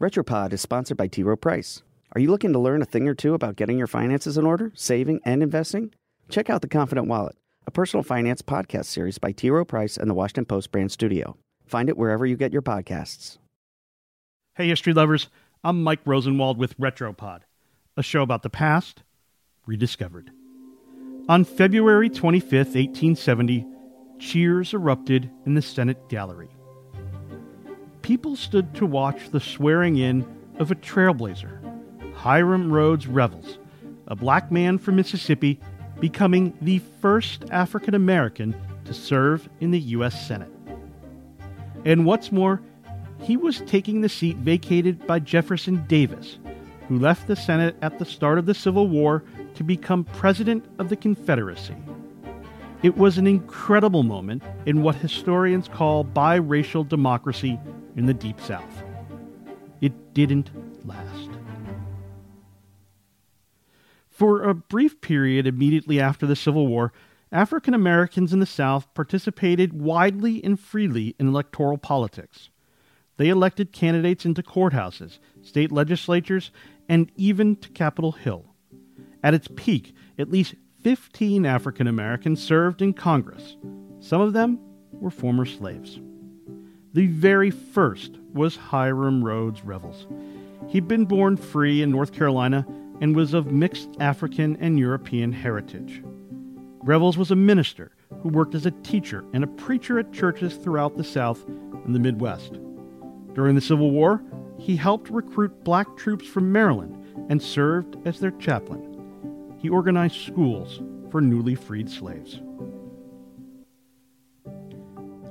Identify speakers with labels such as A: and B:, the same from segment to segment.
A: Retropod is sponsored by T. Rowe Price. Are you looking to learn a thing or two about getting your finances in order, saving, and investing? Check out The Confident Wallet, a personal finance podcast series by T. Rowe Price and the Washington Post brand studio. Find it wherever you get your podcasts.
B: Hey, history lovers. I'm Mike Rosenwald with Retropod, a show about the past rediscovered. On February 25th, 1870, cheers erupted in the Senate gallery people stood to watch the swearing in of a trailblazer, Hiram Rhodes Revels, a black man from Mississippi, becoming the first African American to serve in the U.S. Senate. And what's more, he was taking the seat vacated by Jefferson Davis, who left the Senate at the start of the Civil War to become President of the Confederacy. It was an incredible moment in what historians call biracial democracy in the Deep South. It didn't last. For a brief period immediately after the Civil War, African Americans in the South participated widely and freely in electoral politics. They elected candidates into courthouses, state legislatures, and even to Capitol Hill. At its peak, at least 15 African Americans served in Congress. Some of them were former slaves. The very first was Hiram Rhodes Revels. He'd been born free in North Carolina and was of mixed African and European heritage. Revels was a minister who worked as a teacher and a preacher at churches throughout the South and the Midwest. During the Civil War, he helped recruit black troops from Maryland and served as their chaplain he organized schools for newly freed slaves.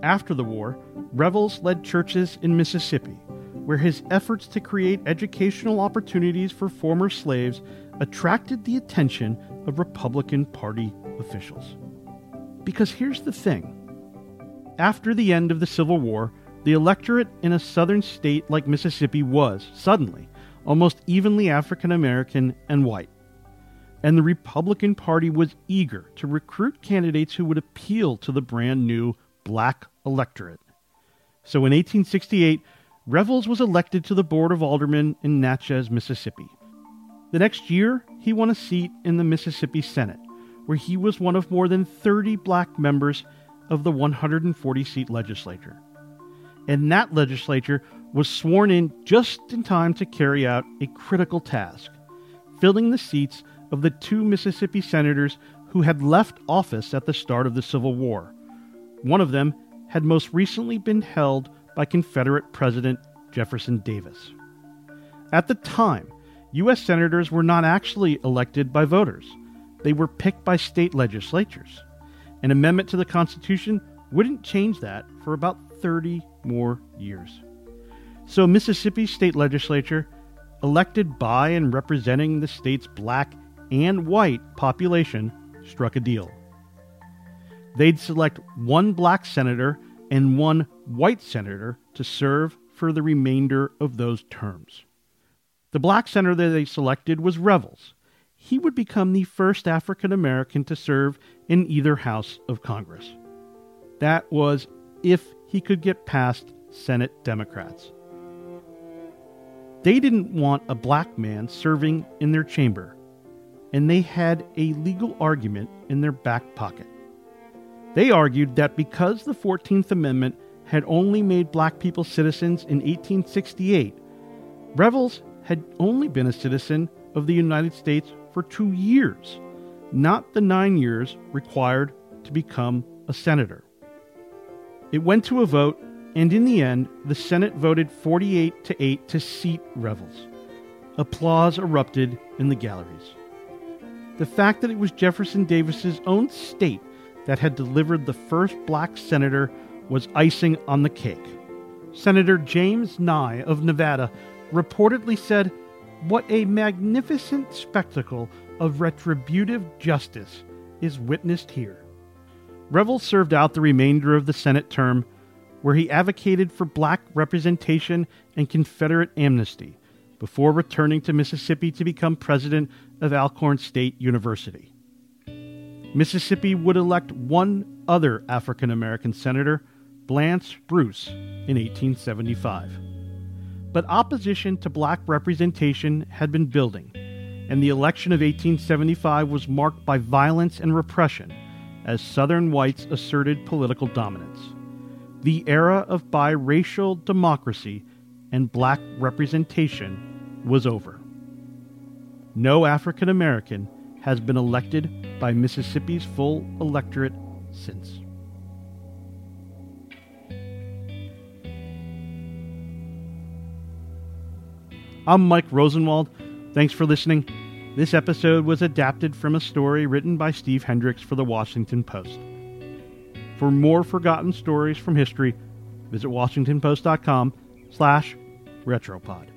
B: After the war, Revels led churches in Mississippi, where his efforts to create educational opportunities for former slaves attracted the attention of Republican Party officials. Because here's the thing after the end of the Civil War, the electorate in a southern state like Mississippi was, suddenly, almost evenly African American and white and the Republican Party was eager to recruit candidates who would appeal to the brand new black electorate. So in 1868, Revels was elected to the Board of Aldermen in Natchez, Mississippi. The next year, he won a seat in the Mississippi Senate, where he was one of more than 30 black members of the 140 seat legislature. And that legislature was sworn in just in time to carry out a critical task filling the seats of the two Mississippi senators who had left office at the start of the Civil War. One of them had most recently been held by Confederate President Jefferson Davis. At the time, U.S. senators were not actually elected by voters, they were picked by state legislatures. An amendment to the Constitution wouldn't change that for about 30 more years. So, Mississippi's state legislature, elected by and representing the state's black and white population struck a deal. They'd select one black senator and one white senator to serve for the remainder of those terms. The black senator that they selected was Revels. He would become the first African American to serve in either house of Congress. That was if he could get past Senate Democrats. They didn't want a black man serving in their chamber and they had a legal argument in their back pocket. They argued that because the 14th Amendment had only made black people citizens in 1868, Revels had only been a citizen of the United States for two years, not the nine years required to become a senator. It went to a vote, and in the end, the Senate voted 48 to 8 to seat Revels. Applause erupted in the galleries. The fact that it was Jefferson Davis's own state that had delivered the first black senator was icing on the cake. Senator James Nye of Nevada reportedly said, What a magnificent spectacle of retributive justice is witnessed here. Revel served out the remainder of the Senate term, where he advocated for black representation and Confederate amnesty, before returning to Mississippi to become president of Alcorn State University. Mississippi would elect one other African American senator, Blanche Bruce, in 1875. But opposition to black representation had been building, and the election of 1875 was marked by violence and repression as Southern whites asserted political dominance. The era of biracial democracy and black representation was over. No African American has been elected by Mississippi's full electorate since. I'm Mike Rosenwald. Thanks for listening. This episode was adapted from a story written by Steve Hendricks for the Washington Post. For more forgotten stories from history, visit washingtonpost.com slash retropod.